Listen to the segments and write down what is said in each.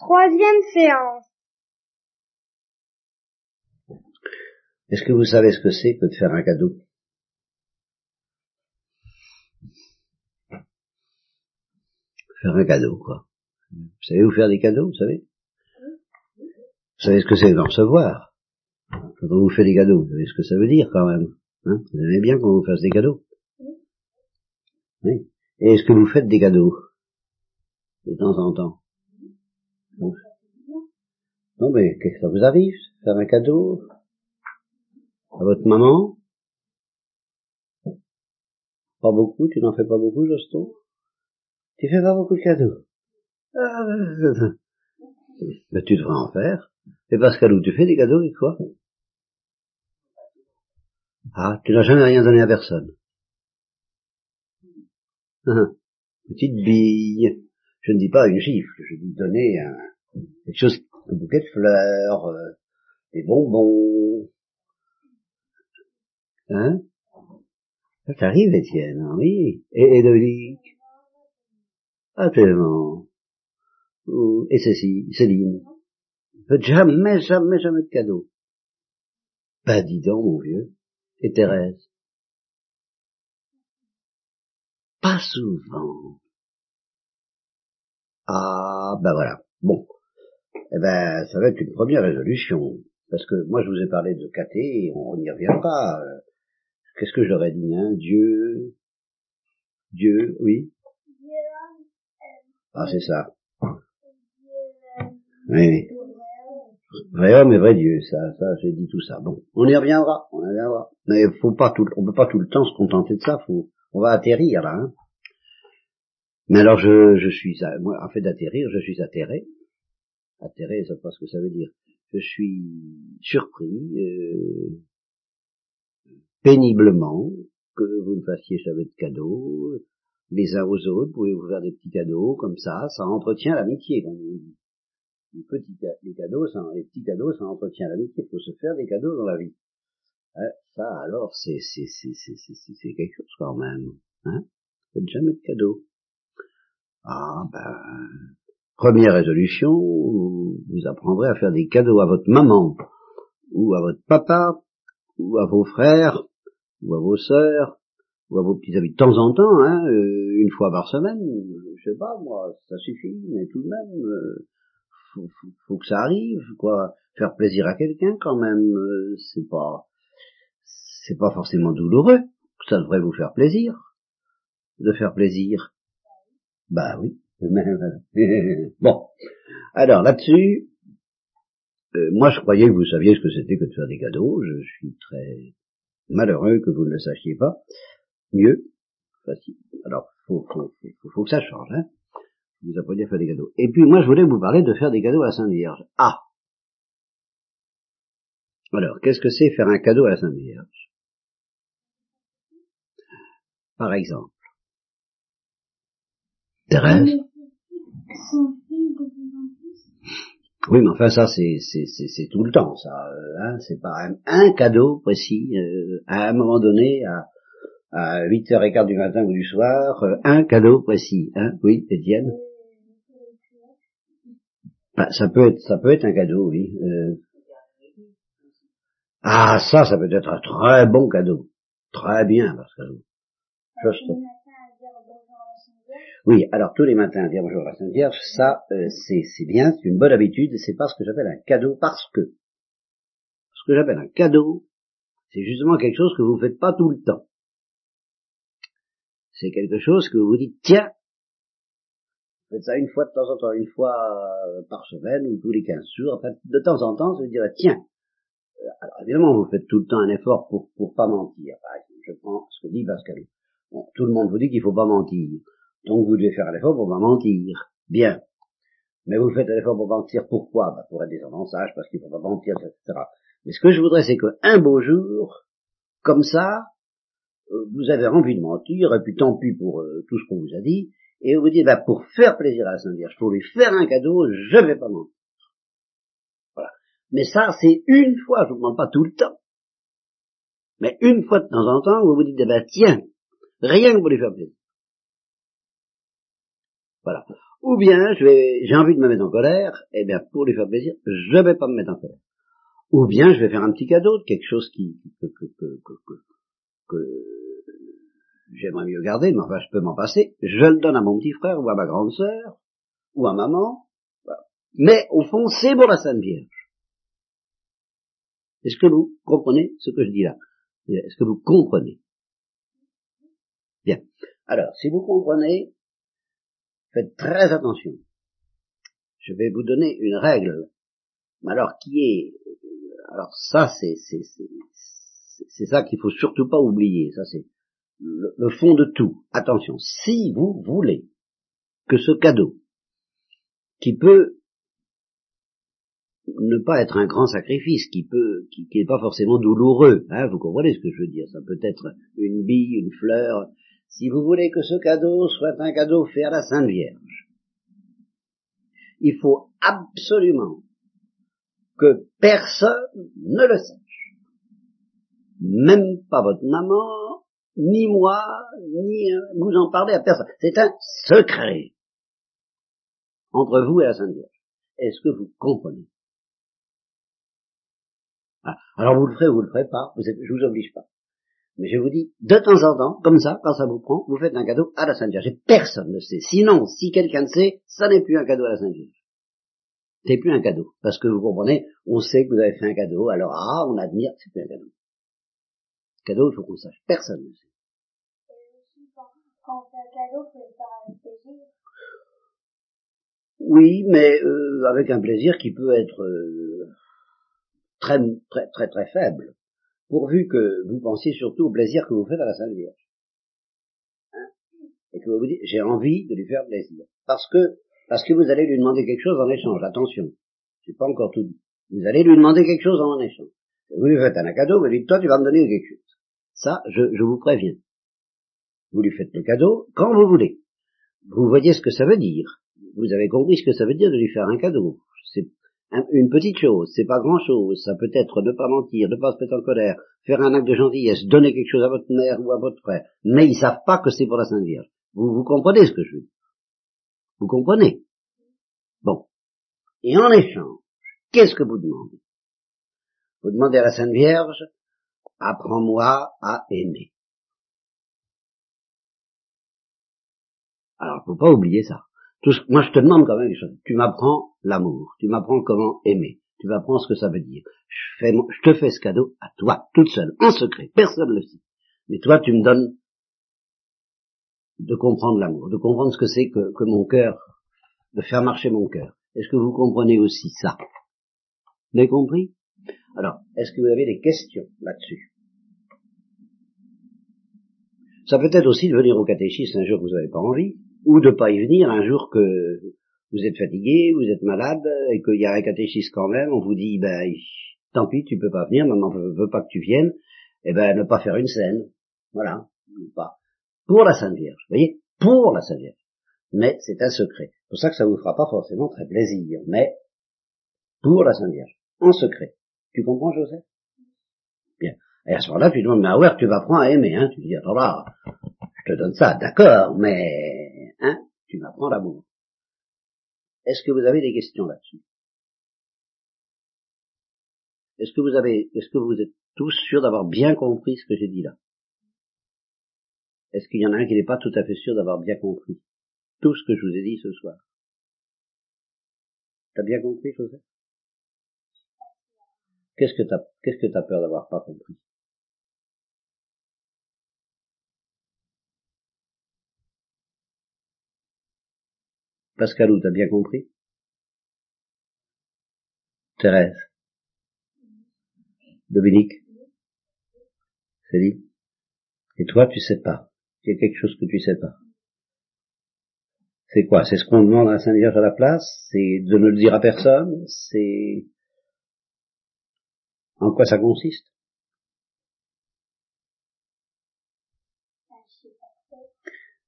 Troisième séance. Est-ce que vous savez ce que c'est que de faire un cadeau? Faire un cadeau, quoi. Vous savez vous faire des cadeaux, vous savez? Vous savez ce que c'est d'en recevoir? Quand on vous fait des cadeaux, vous savez ce que ça veut dire quand même hein? Vous aimez bien qu'on vous fasse des cadeaux? Oui. Et est-ce que vous faites des cadeaux? De temps en temps Non mais qu'est-ce que ça vous arrive Faire un cadeau à votre maman? Pas beaucoup, tu n'en fais pas beaucoup, Juston Tu fais pas beaucoup de cadeaux? Mais tu devrais en faire. Et Pascal, tu fais des cadeaux et quoi? Ah, tu n'as jamais rien donné à personne. Ah, petite bille. Je ne dis pas une gifle, je dis donner un, quelque chose, un bouquet de fleurs, euh, des bonbons, Hein? Ça t'arrive, Étienne, hein, oui. Et, Dominique? Ah, tellement. Et Cécile, Céline? Jamais, jamais, jamais de cadeau. Bah, dis donc, mon vieux. Et Thérèse? Pas souvent. Ah, ben voilà. Bon. Eh ben, ça va être une première résolution. Parce que moi, je vous ai parlé de et on n'y reviendra. Qu'est-ce que j'aurais dit, hein? Dieu, Dieu, oui? Ah, c'est ça. Oui. Vrai homme et vrai Dieu, ça, ça, j'ai dit tout ça. Bon, on y reviendra, on y reviendra. Mais faut pas tout, on peut pas tout le temps se contenter de ça. Faut, on va atterrir là. Hein. Mais alors, je, je suis, moi, en fait d'atterrir, je suis atterré. Atterré, ça pas ce que ça veut dire. Je suis surpris, euh, péniblement, que vous ne fassiez jamais de cadeaux, les uns aux autres, vous pouvez vous faire des petits cadeaux, comme ça, ça entretient l'amitié. Les petits cadeaux, ça, les petits cadeaux, ça entretient l'amitié, il faut se faire des cadeaux dans la vie. Hein, ça, alors, c'est, c'est, quelque chose quand même. Hein? Faites jamais de cadeaux. Ah, ben, première résolution, vous apprendrez à faire des cadeaux à votre maman, ou à votre papa, ou à vos frères, ou à vos sœurs, ou à vos petits amis de temps en temps, hein, euh, une fois par semaine, je sais pas, moi, ça suffit, mais tout de même, euh, faut, que ça arrive, quoi. Faire plaisir à quelqu'un, quand même, euh, c'est pas, c'est pas forcément douloureux. Ça devrait vous faire plaisir, de faire plaisir. Bah oui. bon. Alors là-dessus, moi je croyais que vous saviez ce que c'était que de faire des cadeaux. Je suis très malheureux que vous ne le sachiez pas. Mieux, facile. Alors, faut, faut, faut, que ça change, hein. Vous appreniez à faire des cadeaux. Et puis, moi, je voulais vous parler de faire des cadeaux à Sainte Vierge. Ah! Alors, qu'est-ce que c'est faire un cadeau à la Sainte Vierge? Par exemple. Thérèse? Oui, mais enfin ça c'est c'est tout le temps ça. Euh, hein, c'est pas un, cadeau précis euh, à un moment donné à à 8h15 du matin ou du soir, euh, un cadeau précis. Hein, oui, Étienne? Bah, ça peut être ça peut être un cadeau, oui. Ah ça, ça peut être un très bon cadeau, très bien parce que. Oui, alors tous les matins dire bonjour à la Sainte Vierge, ça euh, c'est bien, c'est une bonne habitude, c'est pas ce que j'appelle un cadeau parce que ce que j'appelle un cadeau, c'est justement quelque chose que vous ne faites pas tout le temps. C'est quelque chose que vous vous dites tiens, vous faites ça une fois de temps en temps, une fois euh, par semaine ou tous les quinze jours, enfin de temps en temps, vous dire tiens. Euh, alors évidemment, vous faites tout le temps un effort pour pour pas mentir. Par exemple, je prends ce que dit Pascal. tout le monde vous dit qu'il faut pas mentir. Donc vous devez faire un effort pour pas mentir. Bien. Mais vous faites un effort pour mentir, pourquoi? Bah, Pour être des sages, parce qu'il ne faut pas mentir, etc. Mais ce que je voudrais, c'est qu'un beau jour, comme ça, euh, vous avez envie de mentir, et puis tant pis pour euh, tout ce qu'on vous a dit, et vous dites, bah, pour faire plaisir à la Sainte pour lui faire un cadeau, je ne vais pas mentir. Voilà. Mais ça, c'est une fois, je ne vous demande pas tout le temps. Mais une fois de temps en temps, vous vous dites, bah, tiens, rien que pour lui faire plaisir. Voilà. Ou bien, je vais, j'ai envie de me mettre en colère, eh bien, pour lui faire plaisir, je vais pas me mettre en colère. Ou bien, je vais faire un petit cadeau de quelque chose qui, que, que, que, que j'aimerais mieux garder, mais enfin, je peux m'en passer. Je le donne à mon petit frère ou à ma grande sœur, ou à maman. Mais, au fond, c'est pour la Sainte Vierge. Est-ce que vous comprenez ce que je dis là? Est-ce que vous comprenez? Bien. Alors, si vous comprenez, faites très attention. Je vais vous donner une règle. Alors, qui est... Alors, ça, c'est c'est ça qu'il faut surtout pas oublier. Ça, c'est le, le fond de tout. Attention, si vous voulez que ce cadeau, qui peut ne pas être un grand sacrifice, qui peut, qui n'est pas forcément douloureux, hein, vous comprenez ce que je veux dire, ça peut être une bille, une fleur, si vous voulez que ce cadeau soit un cadeau fait à la Sainte Vierge, il faut absolument que personne ne le sache. Même pas votre maman, ni moi, ni vous en parlez à personne. C'est un secret entre vous et la Sainte Vierge. Est-ce que vous comprenez? Ah, Alors vous le ferez ou vous le ferez pas, je vous oblige pas. Mais je vous dis, de temps en temps, comme ça, quand ça vous prend, vous faites un cadeau à la Sainte Vierge. Et personne ne sait. Sinon, si quelqu'un le sait, ça n'est plus un cadeau à la Sainte Vierge. C'est plus un cadeau. Parce que vous comprenez, on sait que vous avez fait un cadeau, alors ah, on admire, c'est plus un cadeau. Cadeau, il faut qu'on sache. Personne ne sait. Quand on fait un cadeau, faut le faire avec plaisir. Oui, mais euh, avec un plaisir qui peut être euh, très, très, très, très faible pourvu que vous pensiez surtout au plaisir que vous faites à la Sainte Vierge. Hein? Et que vous vous dites, j'ai envie de lui faire plaisir. Parce que, parce que vous allez lui demander quelque chose en échange. Attention, j'ai pas encore tout dit. Vous allez lui demander quelque chose en échange. Vous lui faites un cadeau, vous lui dites, toi, tu vas me donner quelque chose. Ça, je, je vous préviens. Vous lui faites le cadeau quand vous voulez. Vous voyez ce que ça veut dire. Vous avez compris ce que ça veut dire de lui faire un cadeau. C'est une petite chose, c'est pas grand chose, ça peut être ne pas mentir, ne pas se mettre en colère, faire un acte de gentillesse, donner quelque chose à votre mère ou à votre frère, mais ils savent pas que c'est pour la Sainte Vierge. Vous, vous comprenez ce que je veux Vous comprenez? Bon. Et en échange, qu'est-ce que vous demandez? Vous demandez à la Sainte Vierge, apprends-moi à aimer. Alors, faut pas oublier ça moi, je te demande quand même quelque chose. Tu m'apprends l'amour. Tu m'apprends comment aimer. Tu m'apprends ce que ça veut dire. Je, fais, je te fais ce cadeau à toi, toute seule, en secret. Personne ne le sait. Mais toi, tu me donnes de comprendre l'amour, de comprendre ce que c'est que, que mon cœur, de faire marcher mon cœur. Est-ce que vous comprenez aussi ça? Vous avez compris? Alors, est-ce que vous avez des questions là-dessus? Ça peut être aussi de venir au catéchisme un jour que vous n'avez pas envie, ou de pas y venir un jour que vous êtes fatigué, vous êtes malade, et qu'il y a un catéchisme quand même, on vous dit, ben, tant pis, tu peux pas venir, maman veut, veut pas que tu viennes, et eh ben, ne pas faire une scène. Voilà. Pas. Pour la Sainte Vierge. Vous voyez? Pour la Sainte Vierge. Mais c'est un secret. C'est pour ça que ça vous fera pas forcément très plaisir. Mais, pour la Sainte Vierge. En secret. Tu comprends, Joseph? Bien. Et à ce moment-là, tu demandes, mais ah ouais, tu vas apprendre à aimer, hein? Tu dis, attends là, te donne ça, d'accord, mais Hein Tu m'apprends l'amour. Est-ce que vous avez des questions là-dessus? Est-ce que vous avez, est-ce que vous êtes tous sûrs d'avoir bien compris ce que j'ai dit là? Est-ce qu'il y en a un qui n'est pas tout à fait sûr d'avoir bien compris tout ce que je vous ai dit ce soir? T'as bien compris, Joseph Qu'est-ce que t'as, qu'est-ce que t'as peur d'avoir pas compris? Pascalou, t'as bien compris? Thérèse? Dominique? Céline? Et toi, tu sais pas. Il y a quelque chose que tu sais pas. C'est quoi? C'est ce qu'on demande à la Sainte Vierge à la place? C'est de ne le dire à personne? C'est... En quoi ça consiste?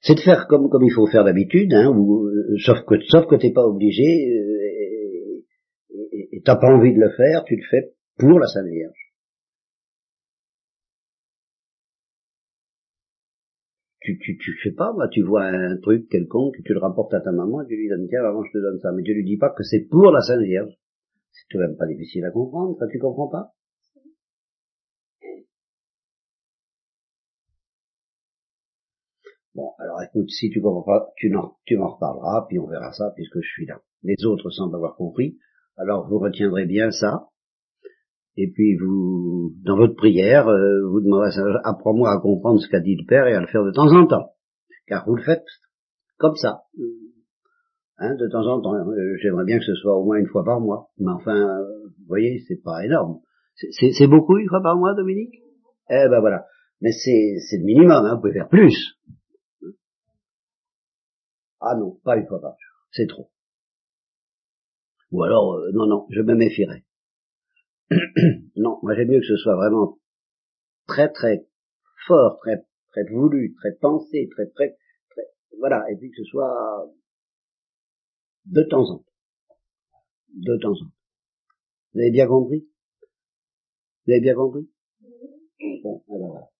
C'est de faire comme comme il faut faire d'habitude, hein, euh, sauf que sauf que t'es pas obligé euh, et t'as pas envie de le faire, tu le fais pour la Sainte Vierge. tu, tu, tu fais pas, moi, tu vois un truc quelconque, tu le rapportes à ta maman, tu lui donnes, tiens, avant je te donne ça, mais tu lui dis pas que c'est pour la Sainte Vierge. C'est tout de même pas difficile à comprendre, ça tu comprends pas? Bon, alors écoute, si tu comprends pas, tu, tu m'en reparleras, puis on verra ça, puisque je suis là. Les autres semblent avoir compris, alors vous retiendrez bien ça, et puis vous, dans votre prière, euh, vous demandez à apprends-moi à comprendre ce qu'a dit le Père et à le faire de temps en temps. Car vous le faites comme ça. Hein, de temps en temps. Euh, j'aimerais bien que ce soit au moins une fois par mois. Mais enfin, euh, vous voyez, c'est pas énorme. C'est beaucoup une fois par mois, Dominique? Eh ben voilà. Mais c'est le minimum, hein, vous pouvez faire plus. Ah non, pas une fois par jour. C'est trop. Ou alors, non, non, je me méfierais. non, moi j'aime mieux que ce soit vraiment très très fort, très très voulu, très pensé, très très, très voilà, et puis que ce soit de temps en temps. De temps en temps. Vous avez bien compris? Vous avez bien compris? Bon, alors.